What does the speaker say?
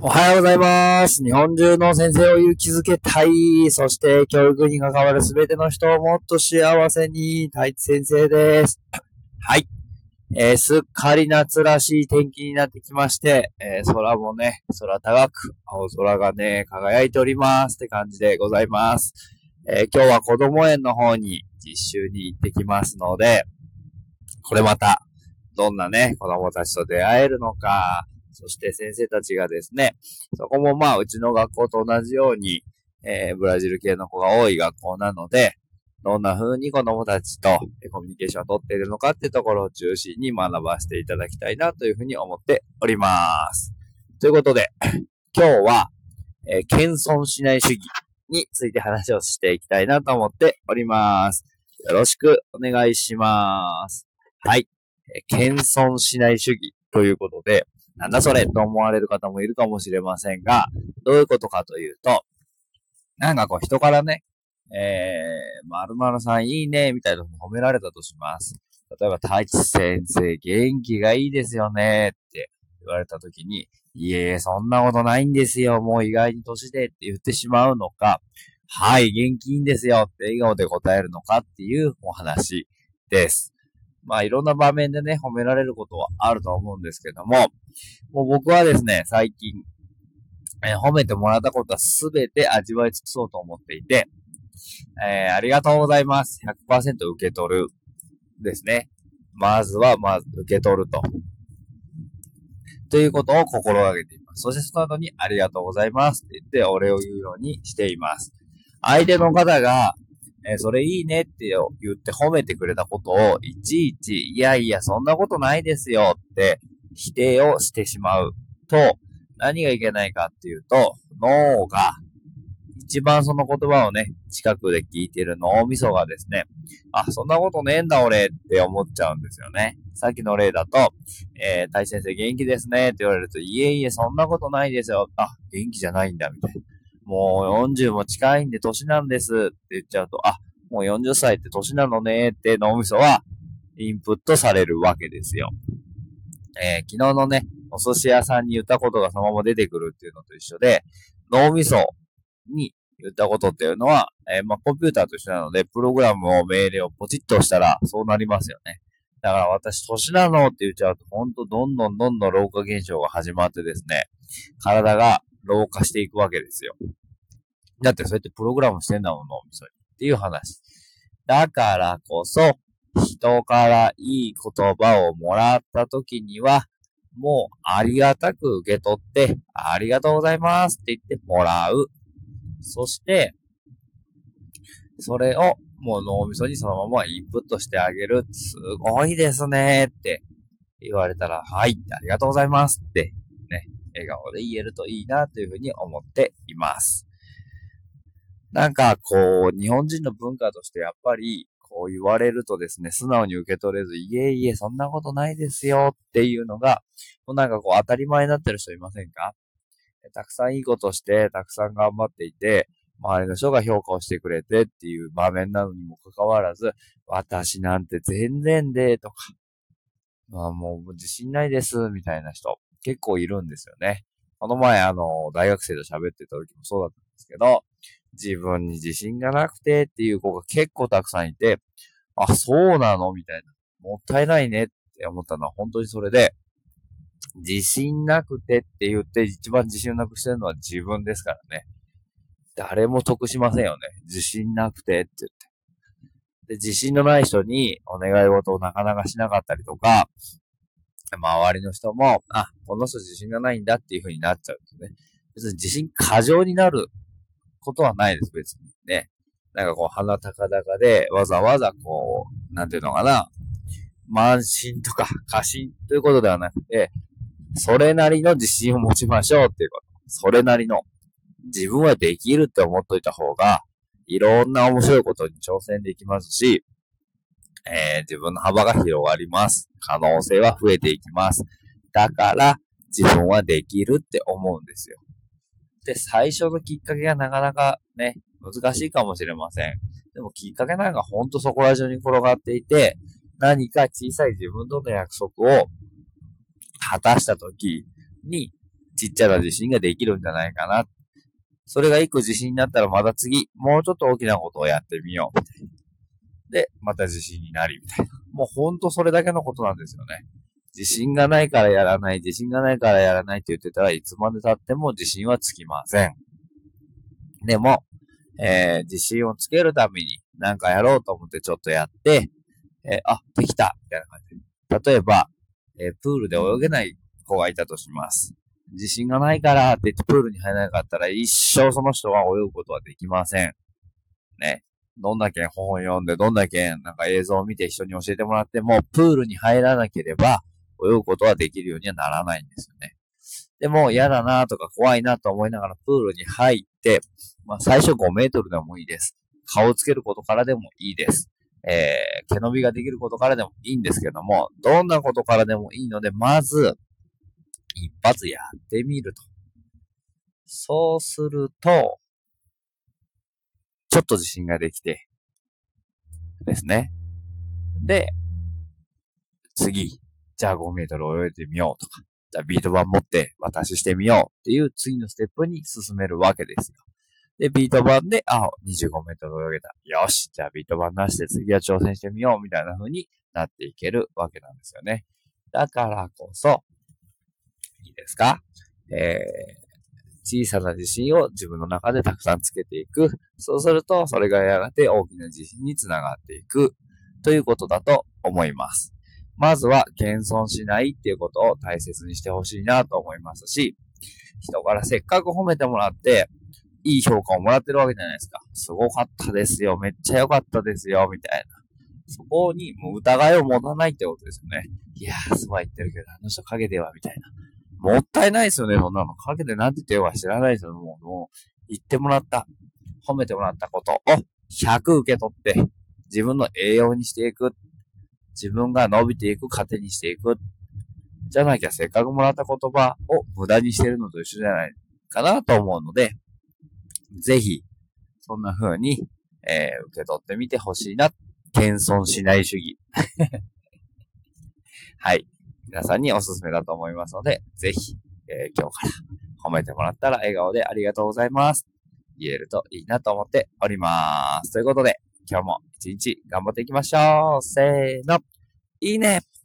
おはようございます。日本中の先生を勇気づけたい。そして教育に関わるすべての人をもっと幸せに、太一先生です。はい。えーすっかり夏らしい天気になってきまして、えー空もね、空高く、青空がね、輝いておりますって感じでございます。えー今日は子供園の方に実習に行ってきますので、これまた、どんなね、子供たちと出会えるのか、そして先生たちがですね、そこもまあ、うちの学校と同じように、えーブラジル系の子が多い学校なので、どんな風に子供たちとコミュニケーションを取っているのかってところを中心に学ばせていただきたいなというふうに思っております。ということで、今日は、えー謙遜しない主義について話をしていきたいなと思っております。よろしくお願いします。はい。えー謙遜しない主義ということで、なんだそれと思われる方もいるかもしれませんが、どういうことかというと、なんかこう人からね、えー、〇〇さんいいね、みたいなのに褒められたとします。例えば、太一先生元気がいいですよね、って言われたときに、いえいえ、そんなことないんですよ、もう意外に年でって言ってしまうのか、はい、元気いいんですよって笑顔で答えるのかっていうお話です。まあいろんな場面でね、褒められることはあると思うんですけども、もう僕はですね、最近、えー褒めてもらったことはすべて味わい尽くそうと思っていて、えーありがとうございます。100%受け取る。ですね。まずは、まず受け取ると。ということを心がけています。そしてその後にありがとうございますって言ってお礼を言うようにしています。相手の方が、えーそれいいねって言って褒めてくれたことを、いちいち、いやいや、そんなことないですよって否定をしてしまうと、何がいけないかっていうと、脳が、一番その言葉をね、近くで聞いてる脳みそがですね、あ、そんなことねえんだ俺って思っちゃうんですよね。さっきの例だと、えー、大先生元気ですねって言われると、いえいえ、そんなことないですよ。あ、元気じゃないんだ、みたいな。もう40も近いんで年なんですって言っちゃうと、あ、もう40歳って年なのねって脳みそはインプットされるわけですよ。えー昨日のね、お寿司屋さんに言ったことがそのまま出てくるっていうのと一緒で、脳みそに言ったことっていうのは、えーまあ、コンピューターと一緒なので、プログラムを命令をポチッと押したら、そうなりますよね。だから私、年なのって言っちゃうと、ほんとどんどんどんどん老化現象が始まってですね、体が老化していくわけですよ。だってそうやってプログラムしてんだもん、脳みそに。っていう話。だからこそ、人からいい言葉をもらった時には、もうありがたく受け取って、ありがとうございますって言ってもらう。そして、それをもう脳みそにそのままインプットしてあげる。すごいですねって言われたら、はい、ありがとうございますって、笑顔で言えるといいなというふうに思っています。なんかこう、日本人の文化としてやっぱり、こう言われるとですね、素直に受け取れず、いえいえ、そんなことないですよっていうのが、もうなんかこう当たり前になってる人いませんか？たくさんいいことして、たくさん頑張っていて、周りの人が評価をしてくれてっていう場面なのにもかかわらず、私なんて全然で、とか、まあもう自信ないです、みたいな人、結構いるんですよね。この前、あの、大学生と喋ってた時もそうだったんですけど、自分に自信がなくてっていう子が結構たくさんいて、あ、そうなの？みたいな。もったいないねって思ったのは本当にそれで、自信なくてって言って一番自信なくしてるのは自分ですからね。誰も得しませんよね。自信なくてって言って。で、自信のない人にお願い事をなかなかしなかったりとか、周りの人も、あ、この人自信がないんだっていう風になっちゃうんですね。別に自信過剰になることはないです、別にね。なんかこう、鼻高々で、わざわざこう、なんていうのかな、慢心とか過信ということではなくて、それなりの自信を持ちましょうっていうこと。それなりの。自分はできるって思っといた方が、いろんな面白いことに挑戦できますし、えー自分の幅が広がります。可能性は増えていきます。だから、自分はできるって思うんですよ。で、最初のきっかけがなかなかね、難しいかもしれません。でもきっかけなんかほんとそこら中に転がっていて、何か小さい自分との約束を果たした時に、ちっちゃな自信ができるんじゃないかな。それが一個自信になったらまた次、もうちょっと大きなことをやってみよう。で、また自信になり、みたいな。もうほんとそれだけのことなんですよね。自信がないからやらない、自信がないからやらないって言ってたらいつまで経っても自信はつきません。でも、えー、自信をつけるために何かやろうと思ってちょっとやって、えー、あ、できたみたいな感じ。例えば、えー、プールで泳げない子がいたとします。自信がないからって言ってプールに入らなかったら一生その人は泳ぐことはできません。ね。どんだけ本読んで、どんだけなんか映像を見て人に教えてもらっても、プールに入らなければ泳ぐことはできるようにはならないんですよね。でも嫌だなとか怖いなと思いながらプールに入って、まあ最初5メートルでもいいです。顔をつけることからでもいいです。えー、毛伸びができることからでもいいんですけども、どんなことからでもいいので、まず、一発やってみると。そうすると、ちょっと自信ができて、ですね。で、次、じゃあ5メートル泳いでみようとか、じゃあビート板持って私ししてみようっていう次のステップに進めるわけですよ。で、ビート板で、あ、25メートル泳げた。よし、じゃあビート板出して次は挑戦してみようみたいな風になっていけるわけなんですよね。だからこそ、いいですか？えー、小さな自信を自分の中でたくさんつけていく。そうすると、それがやがて大きな自信につながっていくということだと思います。まずは謙遜しないっていうことを大切にしてほしいなと思いますし、人からせっかく褒めてもらって、いい評価をもらってるわけじゃないですか。すごかったですよ。めっちゃ良かったですよ。みたいな。そこにもう疑いを持たないってことですよね。いやー、すごい言ってるけど、あの人影では、みたいな。もったいないですよね、そんなの。影で何て言ってるか知らないですよ。もう、もう、言ってもらった、褒めてもらったことを100受け取って、自分の栄養にしていく。自分が伸びていく糧にしていく。じゃなきゃせっかくもらった言葉を無駄にしてるのと一緒じゃないかなと思うので、ぜひ、そんな風に、えー、受け取ってみてほしいな。謙遜しない主義。はい。皆さんにおすすめだと思いますので、ぜひ、えー、今日から褒めてもらったら笑顔でありがとうございます。言えるといいなと思っております。ということで、今日も一日頑張っていきましょう。せーの。いいね